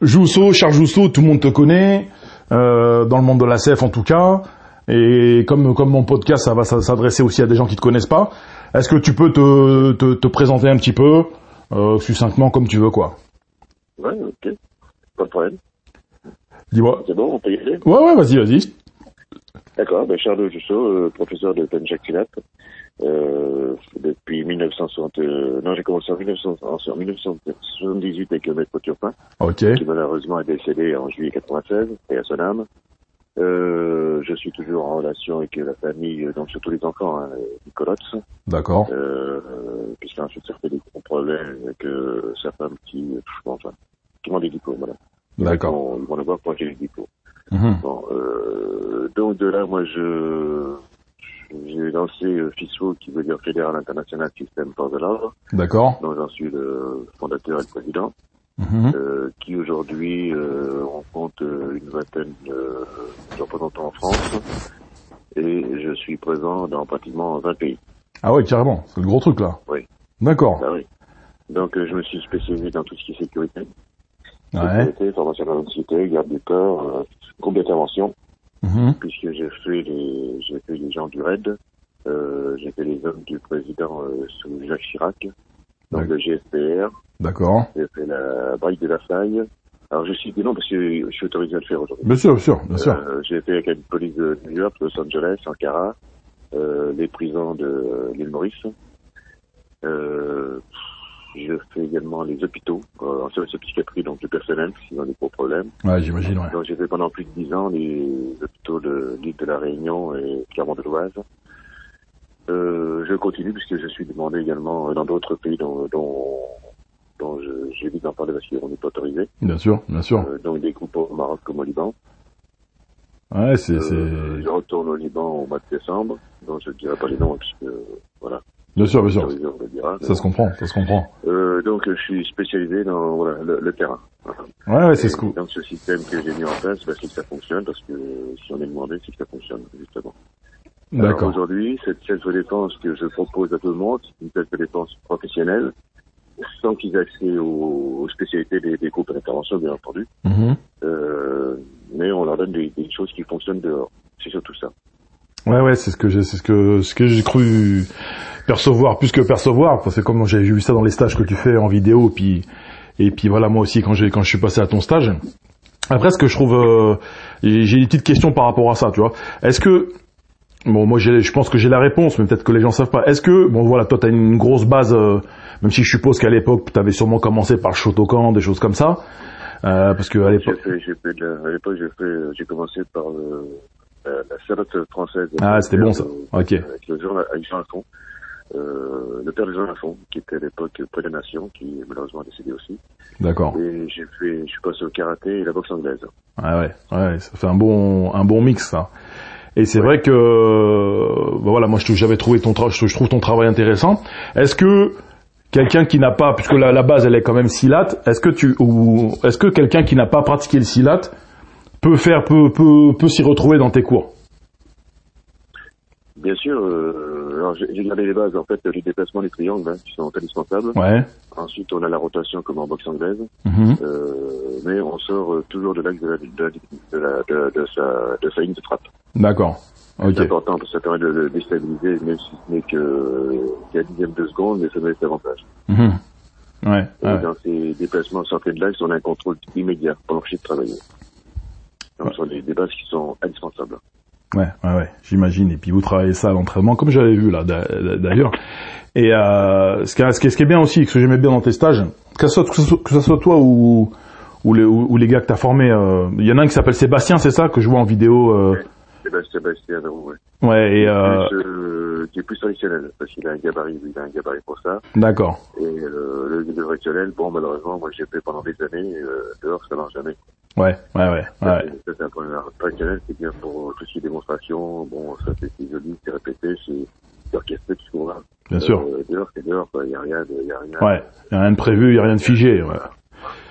Jousso, Charles Jousso, tout le monde te connaît, euh, dans le monde de la CF en tout cas. Et comme, comme mon podcast, ça va s'adresser aussi à des gens qui te connaissent pas. Est-ce que tu peux te, te, te présenter un petit peu, euh, succinctement comme tu veux, quoi? Ouais, ok. Pas de problème. Dis-moi. C'est bon, on peut y aller? Ouais, ouais, vas-y, vas-y. D'accord, ben Charles Jussot, euh, professeur de Penjactinat, euh, depuis 1960. Euh, non, j'ai commencé en, 1900, en 1978 avec le maître Turpin, Ok. qui malheureusement est décédé en juillet 96, et à son âme. Euh, je suis toujours en relation avec la famille, euh, donc surtout les enfants, hein, Nicolas, D'accord. euh, puisqu'ensuite ça fait des gros problèmes avec euh, femme qui, euh, bon, enfin, qui demande des diplômes, voilà. D'accord. Ils vont- Ils vont le voir pour j'ai les diplômes. Bon, euh, donc de là, moi, je j'ai lancé euh, FISFO, qui veut dire Fédéral International Système Force de l'Ordre, D'accord. dont j'en suis le fondateur et le président, euh, qui aujourd'hui, euh, on compte euh, une vingtaine de de représentants en France, et je suis présent dans pratiquement 20 pays. Ah ouais, carrément. C'est le gros truc là. Oui. D'accord. Ah oui. Donc euh, je me suis spécialisé dans tout ce qui est sécurité, Ouais. sécurité, formation dans l'anxiété, garde du corps, groupe d'intervention, Mhm. puisque j'ai fait les j'ai fait les gens du RAID, euh, j'ai fait les hommes du président euh, sous Jacques Chirac, donc le GFPR, D'accord. j'ai fait la Braille de la Faille. Alors je cite des noms parce que je suis autorisé à le faire aujourd'hui. Bien sûr, bien sûr, bien sûr. Euh, j'ai fait la police de New York, Los Angeles, Ankara, les prisons de l'île Maurice. Euh, je fais également les hôpitaux, euh, en service de psychiatrie, donc du personnel, s'ils ont des gros problèmes. Ouais, j'imagine, ouais. Donc j'ai fait pendant plus de dix ans les hôpitaux de l'île de la Réunion et Clermont de l'Oise. Euh, je continue puisque je suis demandé également dans d'autres pays dont, dont, dont je- j'évite d'en parler parce qu'on n'est pas autorisé. Bien sûr, bien sûr. Euh, donc des groupes au Maroc comme au Liban. Ouais, c'est, Euh, c'est, je retourne au Liban au mois de décembre, donc je ne dirai pas les noms puisque voilà, bien sûr, bien sûr. on dira. Ça se comprend, ça se comprend. Euh, donc je suis spécialisé dans voilà, le, le terrain. Ouais, ouais, c'est ce que, Donc ce système que j'ai mis en place, bah, c'est que ça fonctionne, parce que si on est demandé, c'est que ça fonctionne, justement. D'accord. Aujourd'hui, cette self-défense que je propose à tout le monde, c'est une self-défense professionnelle, sans qu'ils aient accès aux, aux spécialités des, des groupes d'intervention, bien entendu. Mhm. Euh, mais on leur donne des, des choses qui fonctionnent dehors. C'est surtout ça. Ouais, ouais, c'est ce que j'ai, c'est ce que, ce que j'ai cru percevoir, plus que percevoir, parce que comme j'ai vu ça dans les stages que tu fais en vidéo, puis, et puis voilà, moi aussi, quand j'ai, quand je suis passé à ton stage. Après, ce que je trouve, euh, j'ai des petites questions par rapport à ça, tu vois. Est-ce que, bon, moi, je pense que j'ai la réponse, mais peut-être que les gens savent pas. Est-ce que, bon, voilà, toi, t'as une grosse base, euh, même si je suppose qu'à l'époque, t'avais sûrement commencé par le Shotokan, des choses comme ça, euh, parce que à l'époque. j'ai la- commencé par le, la, la servette française. Ah, c'était bon, ça. Ok. Avec le Jean, avec Jean Lafont, euh, le père de Jean Lafont, qui était à l'époque près des Nations, qui est malheureusement décédé aussi. D'accord. Et j'ai fait, je suis passé au karaté et la boxe anglaise. Ouais, ouais, ouais, ça fait un bon, un bon mix, ça. Et c'est vrai que, euh, bah voilà, moi, j'avais trouvé ton travail, je trouve ton travail intéressant. Est-ce que quelqu'un qui n'a pas, puisque la, la base, elle est quand même silat, est-ce que tu, ou est-ce que quelqu'un qui n'a pas pratiqué le silat peut faire, peut, peut, peut s'y retrouver dans tes cours? Bien sûr, euh, alors j'ai gardé les bases, en fait, les déplacements, les triangles, hein, qui sont indispensables. Ouais. Ensuite, on a la rotation comme en boxe anglaise. Mhm. Euh, mais on sort euh, toujours de l'axe de, la, de, la, de, sa, de sa ligne de frappe. D'accord. Ok. C'est important parce que ça permet de, déstabiliser, même si ce n'est que qu'à dixième de seconde, mais ça met davantage. Mhm. Ouais. Et ouais. dans ces déplacements sortis de l'axe, on a un contrôle immédiat pour l'empêcher de travailler. Donc, ce sont des, des bases qui sont indispensables. Ouais, ouais, ouais, j'imagine. Et puis vous travaillez ça à l'entraînement, comme j'avais vu là d'a- d'ailleurs. Et euh, ce, qui, est- ce qui bien aussi, ce que j'aimais bien dans tes stages, que ce soit, que ce toi ou, ou, les, ou, ou les gars que t'as formés, euh, il y en a un qui s'appelle Sébastien, c'est ça, que je vois en vidéo. Euh, Sébastien, Sébastien, ouais. ouais, et euh, Plus, euh, qui est plus traditionnel, parce qu'il a un gabarit, il a un gabarit pour ça. d'accord. Et euh, le, le traditionnel, bon, malheureusement, moi j'ai fait pendant des années, euh, dehors, ça marche jamais. Ouais, ouais, ouais, ouais. C'est un point traditionnel, c'est bien pour tout ce qui est démonstration. Bon, ça, c'est joli, c'est répété, c'est orchestré, tout ce qu'on va. Bien sûr. Euh, dehors, c'est dehors. Il n'y a rien de, il y a rien. Ouais, y a rien de prévu, y a rien de figé. Ouais,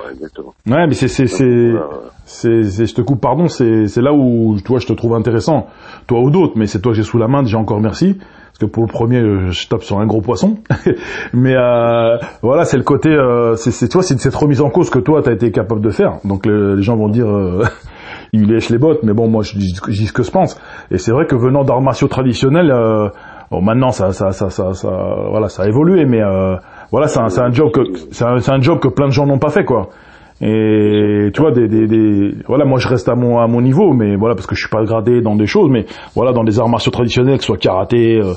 Ouais, exactement. ouais mais c'est c'est c'est c'est je te coupe pardon, c'est c'est là où toi je te trouve intéressant, toi ou d'autres, mais c'est toi que j'ai sous la main, déjà encore merci. Parce que pour le premier, je tape sur un gros poisson. Mais euh, voilà, c'est le côté, euh, c'est toi, c'est cette remise en cause que toi, tu as été capable de faire. Donc les gens vont dire, euh, il lèche les bottes. Mais bon, moi, je dis, ce que je pense. Et c'est vrai que venant d'arts martiaux traditionnels, euh, bon, maintenant, ça, ça, ça, ça, ça, voilà, ça a évolué. Mais euh, voilà, c'est un, job que, c'est un, job que plein de gens n'ont pas fait, quoi. Et tu vois, des, des, des, voilà, moi je reste à mon à mon niveau, mais voilà parce que je suis pas gradé dans des choses, mais voilà dans des arts martiaux traditionnels, que ce soit karaté euh,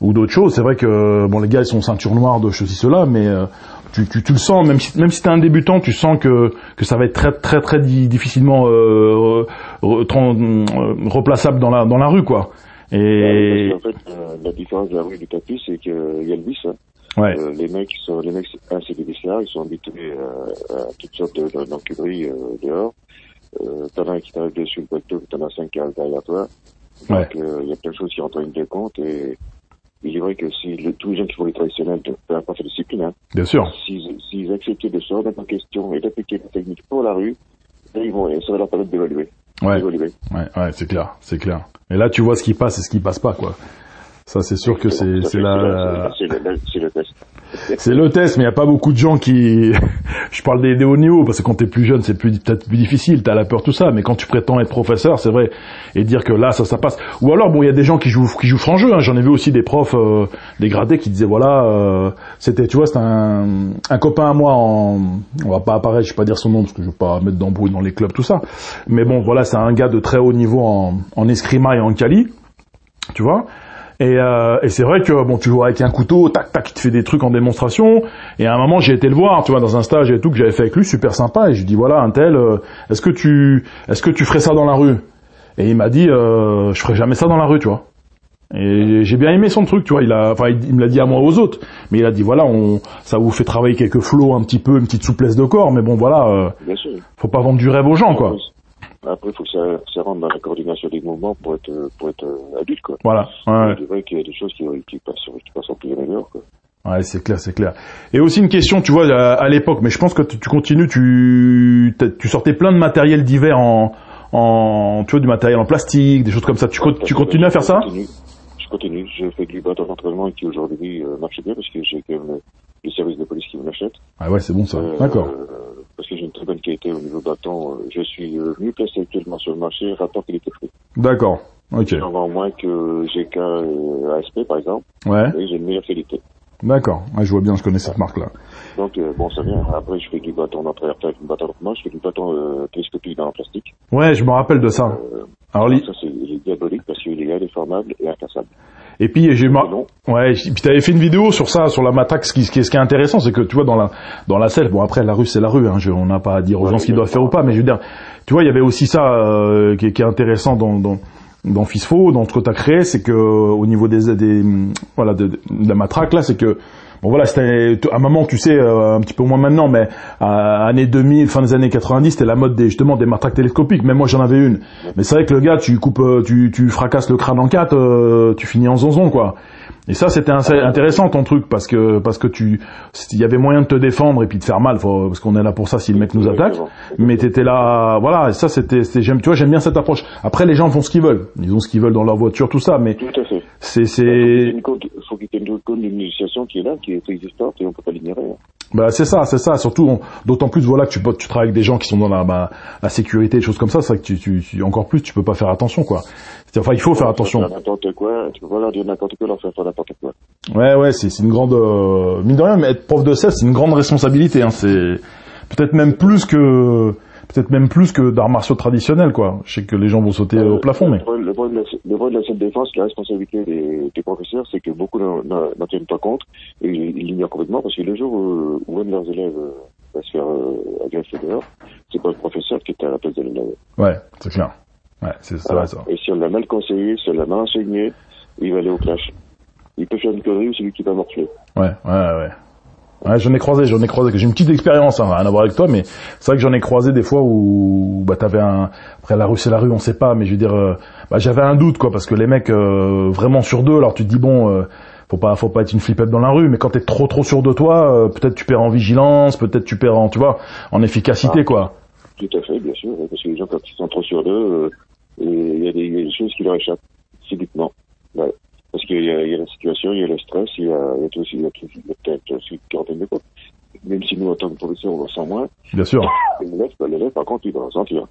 ou d'autres choses. C'est vrai que bon les gars ils sont ceinture noire de ceci cela, mais euh, tu, tu, tu, le sens même si même si t'es un débutant, tu sens que que ça va être très très très difficilement euh, replaçable dans la dans la rue quoi. Et en fait, la différence de la rue du tapis, c'est qu'il y a le vice. Hein. Ouais. Euh, les mecs, sont, les mecs, un, c'est des ils sont habitués à, à toutes sortes d'enculeries euh, dehors. Euh, t'en as un qui t'arrive dessus le bateau, t'en as cinq qui arrivent derrière toi. Donc, ouais. il euh, y a plein de choses qui rentrent en ligne de compte et il est vrai que si le, tous les gens qui font les traditionnels, peu importe la discipline, hein, Bien sûr. s'ils acceptaient de se remettre en question et d'appliquer la technique pour la rue, là, ils vont, ça va leur permettre d'évaluer. Ouais. d'évaluer. Ouais, ouais, c'est clair, c'est clair. Et là, tu vois ce qui passe et ce qui passe pas, quoi. Ça, c'est sûr que c'est c'est la. C'est le, test. C'est le test, mais il y a pas beaucoup de gens qui. je parle des, des hauts niveaux parce que quand t'es plus jeune, c'est plus peut-être plus difficile. T'as la peur tout ça, mais quand tu prétends être professeur, c'est vrai, et dire que là, ça, ça passe. Ou alors, bon, il y a des gens qui jouent qui jouent franc jeu. Hein. J'en ai vu aussi des profs euh, dégradés qui disaient voilà, euh, c'était, tu vois, c'était un, un copain à moi en. On va pas apparaître, je vais pas dire son nom parce que je veux pas mettre d'embrouille dans les clubs tout ça. Mais bon, voilà, c'est un gars de très haut niveau en, en escrima et en quali, tu vois. Et, euh, et c'est vrai que bon, tu joues avec un couteau, tac tac, il te fait des trucs en démonstration. Et à un moment, j'ai été le voir, tu vois, dans un stage et tout que j'avais fait avec lui, super sympa. Et je lui dis voilà, un tel, euh, est-ce que tu, est-ce que tu ferais ça dans la rue? Et il m'a dit, euh, je ferais jamais ça dans la rue, tu vois. Et j'ai bien aimé son truc, tu vois. Il a, enfin, il, me l'a dit à moi aux autres, mais il a dit voilà, on, ça vous fait travailler quelques flots un petit peu, une petite souplesse de corps, mais bon voilà, euh, faut pas vendre du rêve aux gens, quoi. Après, il faut que ça, ça rentre dans la coordination des mouvements pour être, pour être euh, adulte, quoi. Voilà. Ouais. C'est vrai qu'il y a des choses qui, qui passent, qui passent en plus meilleur, quoi. Ouais, c'est clair, c'est clair. Et aussi une question, tu vois, à, à l'époque, mais je pense que tu, tu continues, tu, tu sortais plein de matériel divers en, en, tu vois, du matériel en plastique, des choses comme ça. Tu, tu continues à faire ça? Je continue. Je continue. Je fais du bâton d'entraînement qui aujourd'hui euh, marche bien parce que j'ai quand même le service de police qui me l'achète. Ah ouais, c'est bon ça. Euh, D'accord. Parce que j'ai une très bonne qualité au niveau bâton. Euh, Je suis euh, mieux placé actuellement sur le marché, rapport qualité-prix. D'accord. Ok. J'en vends moins que GK et ASP, par exemple, Ouais. et j'ai une meilleure qualité. D'accord. Ouais, je vois bien, je connais cette marque-là. Donc, euh, bon, ça vient. Après, je fais du bâton d'entraînement, avec du bâton d'entraînement, je fais du bâton euh, télescopique dans le plastique. Ouais, je me rappelle de ça. Euh, Alors, ça, c'est diabolique parce qu'il est indéformable et incassable. Et puis j'ai Non. Ouais, puis t'avais fait une vidéo sur ça, sur la matraque. Ce qui, ce qui est, intéressant, c'est que tu vois dans la dans la selle. Bon après la rue c'est la rue. Hein, je- on n'a pas à dire aux gens ce qu'ils doivent faire ou pas, mais je veux dire, tu vois, il y avait aussi ça euh, qui, est- qui est intéressant dans dans dans FISFO, dans ce que t'as créé, c'est que au niveau des des voilà de, de la matraque là, c'est que Bon voilà, c'était à un moment, tu sais, euh, un petit peu moins maintenant, mais à années 2000, fin des années 90, c'était la mode des justement des matraques télescopiques. Même moi, j'en avais une. Mais c'est vrai que le gars, tu coupes, euh, tu, tu fracasses le crâne en quatre, euh, tu finis en zonzon, quoi. Et ça, c'était intéressant ton truc parce que parce que tu, il y avait moyen de te défendre et puis de faire mal, faut- parce qu'on est là pour ça si le mec nous attaque. Mais t'étais là, voilà. Et ça, c'était, c'était, j'aime, tu vois, j'aime bien cette approche. Après, les gens font ce qu'ils veulent. Ils ont ce qu'ils veulent dans leur voiture, tout ça. Mais Tout à fait. c'est, c'est, faut qu'il ait une initiation qui est là, qui est existante et on peut pas l'ignorer. hein. Bah c'est ça, c'est ça. Surtout, d'autant plus voilà que tu, tu travailles avec des gens qui sont dans la, bah, la sécurité, des choses comme ça. C'est vrai que tu, tu, tu- encore plus, tu peux pas faire attention, quoi. Enfin, il faut faire attention. N'importe quoi, tu peux pas leur dire n'importe quoi, leur faire n'importe quoi. Ouais, ouais, c'est une grande euh, mine de rien, mais être prof de CES, c'est une grande responsabilité. Hein. C'est peut-être même plus que peut-être même plus que d'arts martiaux traditionnels, quoi. Je sais que les gens vont sauter au plafond, mais Le problème, le problème de la, le problème de la self-défense, la responsabilité des, des professeurs, c'est que beaucoup n'en n'en- n'en tiennent pas compte et ils l'ignorent complètement parce que le jour où, où un de leurs élèves euh, va se faire euh, agresser dehors, c'est pas le professeur qui est à la place de l'élève. ouais, c'est clair. Ouais, c'est vrai ça. Et si on l'a mal conseillé, si on l'a mal enseigné, il va aller au clash. Il peut faire une connerie ou c'est lui qui va morfler. Ouais, ouais, ouais. Ouais, j'en ai croisé, j'en ai croisé. J'ai une petite expérience, hein, rien à voir avec toi, mais c'est vrai que j'en ai croisé des fois où bah t'avais un. Après la rue c'est la rue, on sait pas, mais je veux dire, euh, bah, j'avais un doute quoi, parce que les mecs euh, vraiment sur deux, alors tu te dis bon, euh, faut pas, faut pas être une flippette dans la rue, mais quand t'es trop trop sûr de toi, euh, peut-être tu perds en vigilance, peut-être tu perds en, tu vois, en efficacité Ah. quoi. Tout à fait, bien sûr, parce que les gens, quand ils sont trop sur d'eux, euh, et il y, a des- il y a des choses qui leur échappent, subitement. Ouais. Parce qu'il y, y a la situation, il y a le stress, il y a, il y a tout aussi, il y a, tout, aussi une quarantaine de fois. Même si nous, en tant que professeur, on ressent moins, Bien sûr. l'élève, l'élève, par contre, il va ressentir.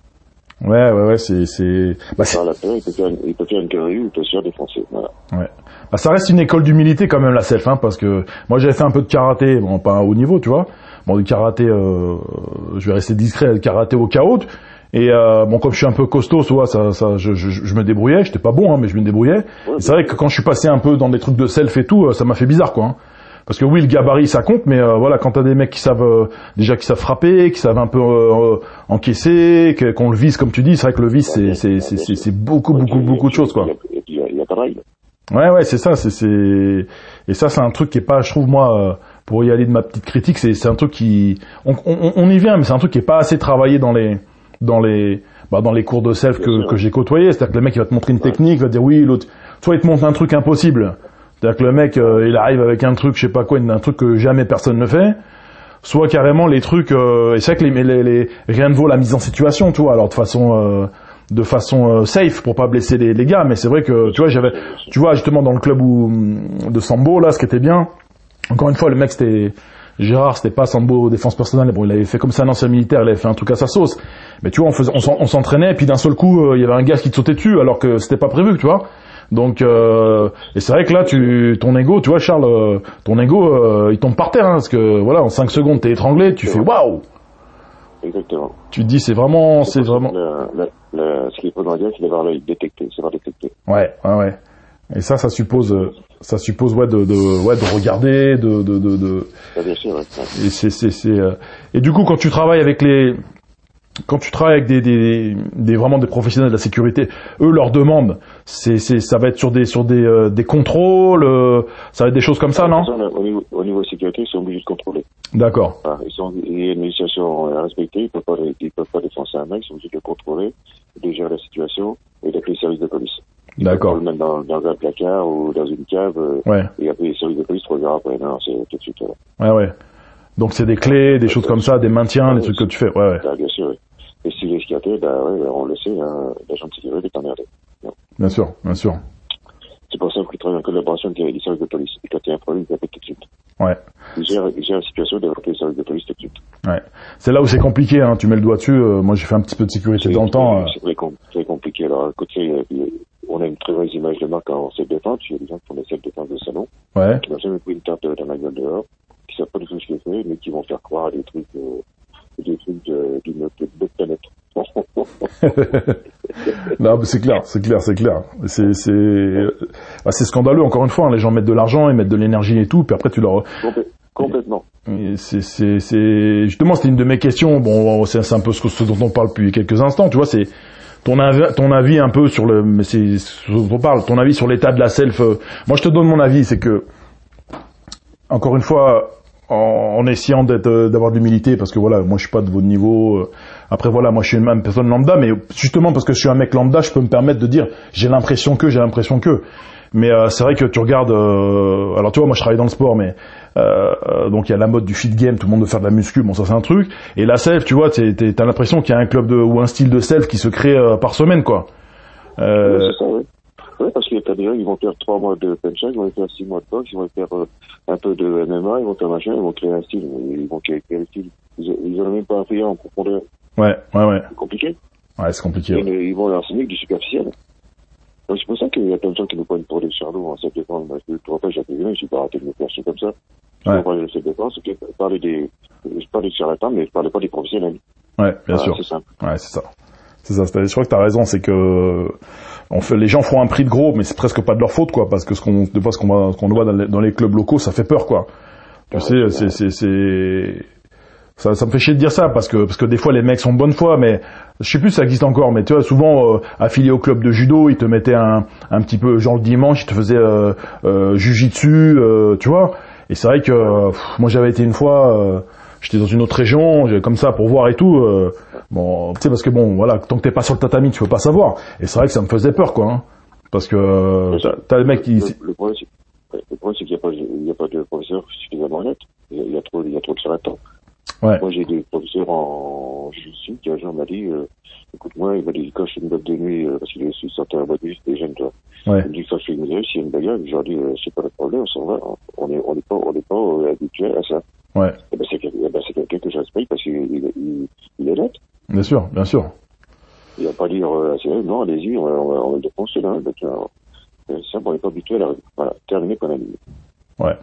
Ouais, ouais, ouais, c'est, c'est, bah, c'est- Par la peur, il peut faire, une- il peut faire une carrure, il peut se faire défoncer. Voilà. ouais. Bah, ça reste une école d'humilité quand même la self, hein, parce que moi j'avais fait un peu de karaté, bon pas à haut niveau, tu vois. Bon du karaté, euh, je vais rester discret, le karaté au chaos. Et euh, bon comme je suis un peu costaud, tu vois, ça, ça, je, je, je me débrouillais. J'étais pas bon, hein, mais je me débrouillais. Ouais, c'est vrai que quand je suis passé un peu dans des trucs de self et tout, euh, ça m'a fait bizarre, quoi. hein. Parce que oui, le gabarit ça compte, mais euh, voilà, quand t'as des mecs qui savent euh, déjà qui savent frapper, qui savent un peu euh, encaisser, qu'on le vise comme tu dis, c'est vrai que le vice c'est c'est c'est c'est- beaucoup beaucoup beaucoup de choses quoi. Ouais ouais, c'est ça, c'est c'est et ça c'est un truc qui est pas, je trouve moi, euh, pour y aller de ma petite critique, c'est c'est un truc qui on, on, on y vient, mais c'est un truc qui est pas assez travaillé dans les dans les bah, dans les cours de self que, que j'ai côtoyé. C'est-à-dire que le mec il va te montrer une technique, il va te dire oui, l'autre, soit il te montre un truc impossible. C'est-à-dire que le mec euh, il arrive avec un truc, je sais pas quoi, un truc que jamais personne ne fait. Soit carrément les trucs, euh, et c'est vrai que les, les, les- rien ne vaut la mise en situation, tu vois. Alors de façon euh, de façon euh, safe pour pas blesser les, les gars, mais c'est vrai que tu vois j'avais, tu vois justement dans le club où, de Sambo là, ce qui était bien. Encore une fois, le mec c'était Gérard, c'était pas Sambo défense personnelle. Bon, il avait fait comme ça un ancien militaire, il avait fait un truc à sa sauce. Mais tu vois, on, faisait, on s'en- on s'entraînait, et puis d'un seul coup, euh, il y avait un gars qui te sautait dessus, alors que c'était pas prévu, tu vois. Donc, euh, et c'est vrai que là, tu, ton ego, tu vois, Charles, euh, ton ego, euh, il tombe par terre, hein, parce que voilà, en 5 secondes, t'es étranglé, tu fais waouh. Exactement. Tu te dis, c'est vraiment, c'est vraiment. La, la, la, ce qui est primordial, c'est d'avoir l'œil détecté, savoir détecter. Ouais, ouais, ouais. Et ça, ça suppose, euh, ça suppose ouais de, de, ouais de regarder, de, de, de, de bien sûr, ouais. Et c'est, c'est, c'est, euh, et du coup, quand tu travailles avec les, quand tu travailles avec des, des, des vraiment des professionnels de la sécurité, eux leur demandent, c'est, c'est, ça va être sur des, sur des, euh, des contrôles, euh, ça va être des choses comme ça, non? Au niveau, au niveau sécurité, ils sont obligés de contrôler. D'accord. Voilà, ils sont, il y a une législation à respecter, ils peuvent pas, ils peuvent pas défoncer un mec, ils sont obligés de le contrôler, de gérer la situation et d'appeler les services de police. D'accord. le mettre dans, dans un placard ou dans une cave, euh, Ouais, et appeler les services de police heures après. Non, c'est tout de suite, ouais, ouais. Donc c'est des clés, des choses comme ça, des maintiens, des trucs que tu fais. Ouais, ouais. Bah, bien sûr, oui. Et si les squattés, bah, ouais, on le sait, hein, l'agent de sécurité est emmerdé. Bien sûr, bien sûr. C'est pour ça qu'il travaille en collaboration avec les services de police. Et quand il y a un problème, il appelle tout de suite. Ouais. Il gère, il gère la situation d'appeler les services de police tout de suite. Ouais. C'est là où c'est compliqué, hein. Tu mets le doigt dessus. euh, moi, j'ai fait un petit peu de sécurité dans le temps. euh. C'est très, com- très compliqué. Alors, écoute, il y a- il y a- on a une très mauvaise image de marque en self-défense. Il y a des gens qui font des self-défense de salon, Ouais. qui n'ont jamais pris une tarte dans la gueule dehors, qui savent pas du tout ce qu'ils font, mais qui vont faire croire à des trucs, euh, des trucs de- d'une autre planètes. Non, mais c'est clair, c'est clair, c'est clair. C'est, c'est, bah, c'est scandaleux. Encore une fois, hein. les gens mettent de l'argent, ils mettent de l'énergie et tout, puis après tu leur, Complètement. C'est, justement c'était une de mes questions. Bon, c'est, un peu ce dont on parle depuis quelques instants. Tu vois, c'est ton avis, un peu sur le, mais c'est on parle. Ton avis sur l'état de la self. euh, Moi, je te donne mon avis, c'est que encore une fois, en, essayant d'être, euh, d'avoir de l'humilité, parce que voilà, moi, je suis pas de votre niveau. euh, Après, voilà, moi, je suis une même personne lambda, mais justement parce que je suis un mec lambda, je peux me permettre de dire, j'ai l'impression que, j'ai l'impression que. Mais c'est vrai que tu regardes. alors tu vois, moi, je travaille dans le sport, mais euh, euh, donc il y a la mode du fit game, tout le monde veut faire de la muscu, bon ça c'est un truc. Et la self, tu vois, t'as l'impression qu'il y a un club de, ou un style de self qui se crée euh, par semaine, quoi. Euh, c'est ça, oui. Oui, parce que t'as des gens, ils vont faire trois mois de pencha, ils vont faire six mois de boxe, ils vont faire euh, un peu de MMA, ils vont faire machin, ils vont créer un style, ils vont créer, un style? Ils, ils ont même pas appris en profondeur. ouais, ouais, ouais, C'est compliqué. ouais, c'est compliqué. Ils, ouais. ils vont leur enseigner du superficiel. Donc c'est pour ça qu'il y a plein de gens qui nous prennent pour des charlots en self défense. Moi, je appris je suis pas arrêté de me faire comme ça. Je Ouais. de self défense, c'est que parler des, je parlais des charlatans, mais je parlais pas des professionnels. Ouais, bien Voilà, sûr. C'est simple. Ouais, c'est ça. C'est ça. Je crois que t'as raison, c'est que on fait, les gens font un prix de gros, mais c'est presque pas de leur faute, quoi, parce que ce qu'on, fois, ce qu'on voit, ce qu'on voit dans les, dans les clubs locaux, ça fait peur, quoi. Tu Ouais, sais, c'est, c'est, ça, ça me fait chier de dire ça parce que parce que des fois les mecs sont de bonne foi, mais je sais plus si ça existe encore, mais tu vois souvent euh, affilié au club de judo, ils te mettaient un un petit peu genre le dimanche, ils te faisaient euh, euh, jujitsu, euh, tu vois. Et c'est vrai que euh, pff, moi j'avais été une fois, euh, j'étais dans une autre région, comme ça pour voir et tout. euh, bon, tu sais parce que bon voilà, tant que t'es pas sur le tatami, tu peux pas savoir. Et c'est vrai que ça me faisait peur quoi, hein, parce que euh, t'as- les mecs qui Le, le problème, c'est, le qu'il n'y a pas, il y a pas de professeur suffisamment honnête. Il y a, il y a trop, il y a trop de charlatans. Ouais. Moi, j'ai des professeurs en physique, un jour m'a dit, euh, écoute, moi, il m'a dit, quand je fais une boîte de nuit, euh, parce qu'il est sorti à la boîte de nuit, c'était jeune, toi. Ouais. Il me dit, quand je fais une nuit, s'il y a une bagarre, je leur dis, euh, c'est pas le problème, on s'en va, on est, on est pas, on est pas habitué à ça. Ouais. Eh ben, c'est, eh ben, c'est quelqu'un que je respecte parce qu'il il, il, il est net. Bien sûr, bien sûr. Il va pas dire, euh, c'est, non, allez-y, on va, on va, on va défoncer là, donc, ça, on n'est pas habitué à la. Voilà, terminé, qu'on a dit. Ouais.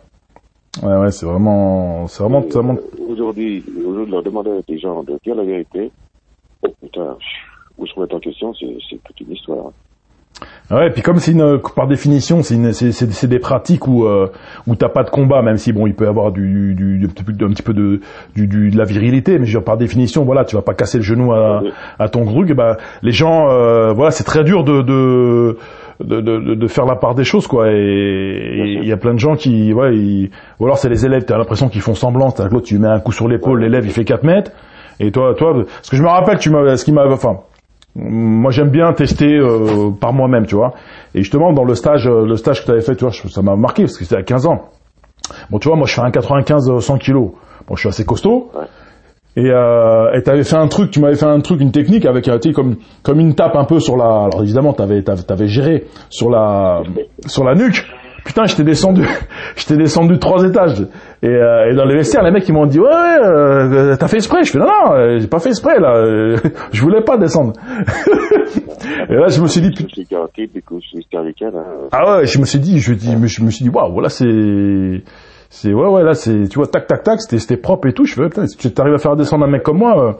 Ouais, ouais, c'est vraiment, c'est vraiment, euh, Aujourd'hui, aujourd'hui, leur demander à des gens de dire la vérité, oh putain, où se remettre en question, c'est, c'est toute une histoire. Ouais, et puis comme c'est une, par définition, c'est c'est, des pratiques où euh, où t'as pas de combat, même si bon, il peut y avoir du, du, du, un petit peu de- du, du- de la virilité, mais je veux dire, par définition, voilà, tu vas pas casser le genou à, à ton truc. Et ben, les gens, euh, voilà, c'est très dur de de, de de de faire la part des choses, quoi. Et il y a plein de gens qui, ouais, ils, ou alors c'est les élèves, t'as l'impression qu'ils font semblant. Que l'autre, tu mets un coup sur l'épaule, Ouais. l'élève il fait 4 mètres, et toi, toi, parce que je me rappelle, tu m'as, ce qui m'a, enfin. Moi, j'aime bien tester euh, par moi-même, tu vois. Et justement, dans le stage, euh, le stage que tu avais fait, tu vois, ça m'a marqué parce que c'était à 15 ans. Bon, tu vois, moi, je fais un 95 euh, 100 kilos. Bon, je suis assez costaud. Ouais. Et euh, et t'avais fait un truc, tu m'avais fait un truc, une technique avec, euh, tu sais, comme comme une tape un peu sur la. Alors évidemment, t'avais t'avais, t'avais géré sur la sur la nuque. Putain, j'étais descendu, j'étais descendu de trois étages. Et, euh, et dans les vestiaires, les mecs ils m'ont dit ouais, euh, t'as fait exprès. Je fais non non, euh, j'ai pas fait exprès là. Euh, je voulais pas descendre. et là, je me suis dit hein. ah ouais, je me suis dit, je, dis, je me suis dit, waouh, voilà, c'est, c'est, ouais, ouais, là, c'est, tu vois, tac, tac, tac, c'était, c'était propre et tout. Je fais, putain, si tu arrives à faire descendre un mec comme moi, euh,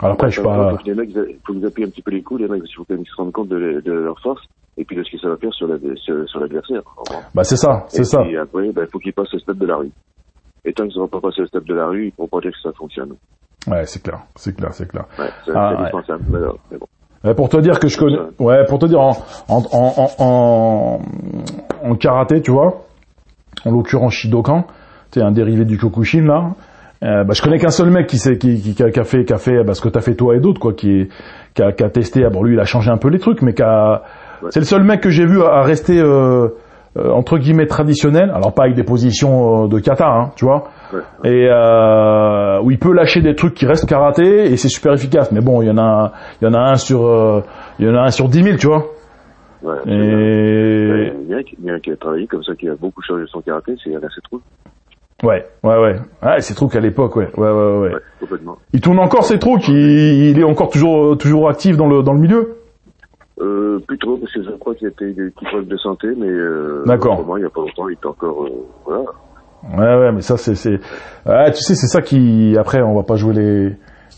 alors après, je suis pas, les mecs, il faut vous appuyer un petit peu les coups, les mecs, il faut qu'ils se rendent compte de, de leur force, et puis de ce que ça va faire sur la- sur- sur l'adversaire. bah, c'est ça, c'est Et ça. puis après, il faut qu'ils passent le step de la rue. Et tant qu'ils ne vont pas passer le step de la rue, ils pourront pas dire que ça fonctionne. Ouais, c'est clair, c'est clair, c'est clair. Ouais, c'est Ah, ouais. indispensable. Mais, alors, mais bon. Pour te dire que je connais, ouais, pour te dire en, en, en, en, en karaté, tu vois, en l'occurrence Shidokan, tu un dérivé du Kyokushin là. Euh, bah, je connais qu'un seul mec qui, sait, qui, qui, qui a fait, qui a fait bah, ce que t'as fait toi et d'autres, quoi, qui, est, qui, a, qui a testé. Ah, bon, lui, il a changé un peu les trucs, mais qui a, Ouais. c'est le seul mec que j'ai vu à rester euh, euh, entre guillemets traditionnel. Alors pas avec des positions de kata, hein, tu vois, Ouais. et où il peut lâcher des trucs qui restent karaté et c'est super efficace. Mais bon, il y en a, il y en a un sur, il y en a un sur 10 000, tu vois. Ouais, Et Il y en a il y a qui a travaillé comme ça, qui a beaucoup changé son karaté, c'est Alain Setrou. ouais, ouais, ouais. Ouais, c'est trop qu'à l'époque, ouais, ouais, ouais, ouais. Ouais, complètement. Il tourne encore ses trous, il, il est encore toujours, toujours actif dans le dans le milieu? Euh, plus trop, parce que je crois qu'il y a eu des petits problèmes de santé, mais euh, D'accord. il n'y a pas longtemps, il était encore... Euh, voilà. Ouais, ouais, mais ça c'est c'est, ouais, tu sais, c'est ça qui, après, on va pas jouer les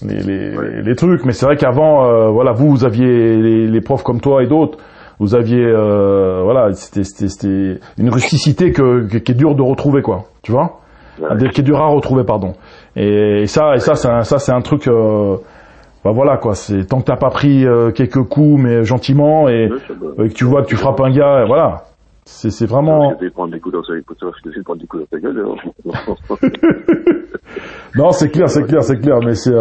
les les, Ouais. les trucs, mais c'est vrai qu'avant, euh, voilà, vous, vous aviez les, les profs comme toi et d'autres. Vous aviez, euh, voilà, c'était, c'était, une rusticité que, que- qui est dure de retrouver, quoi. Tu vois? Qui est dur à retrouver, pardon. Et, et ça, et ça, c'est un, ça, c'est un truc. Euh, bah voilà, quoi. C'est tant que t'as pas pris euh, quelques coups, mais gentiment, et, que tu vois que tu frappes un gars, et voilà. C'est, c'est vraiment. Prendre des coups dans des coups dans ta gueule. Non, c'est clair, c'est clair, c'est clair, mais c'est.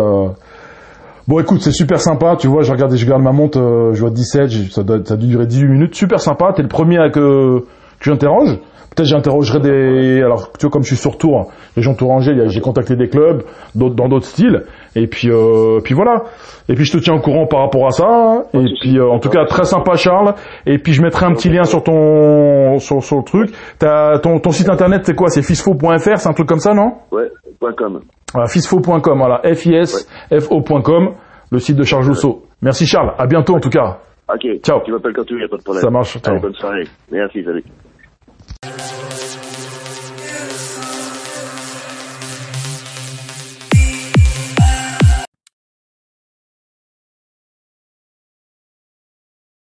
Bon, écoute, c'est super sympa. Tu vois, je regarde, je regarde ma montre, euh, je vois 17, j'ai- ça, doit, ça a dû durer 18 minutes. Super sympa. T'es le premier à que, que j'interroge. Peut-être j'interrogerai des. Alors, tu vois, comme je suis sur tour, région Touranger, il y a- j'ai contacté des clubs, d'autres dans d'autres styles. Et puis, euh, puis voilà. Et puis je te tiens au courant par rapport à ça. Et puis, euh, en tout cas, très sympa, Charles. Et puis je mettrai un petit lien sur ton, sur, sur le truc. T'as ton, ton site internet, c'est quoi? C'est fisfo.fr, c'est un truc comme ça, non? Ouais, com. Voilà, fisfo.com, voilà, F-I-S-F-O.com, le site de Charles Jousseau. Merci Charles, à bientôt en tout cas. Ok. Ciao. Tu m'appelles quand tu veux, pas de problème. Ça marche, ciao. Allez, bonne soirée. Merci, salut.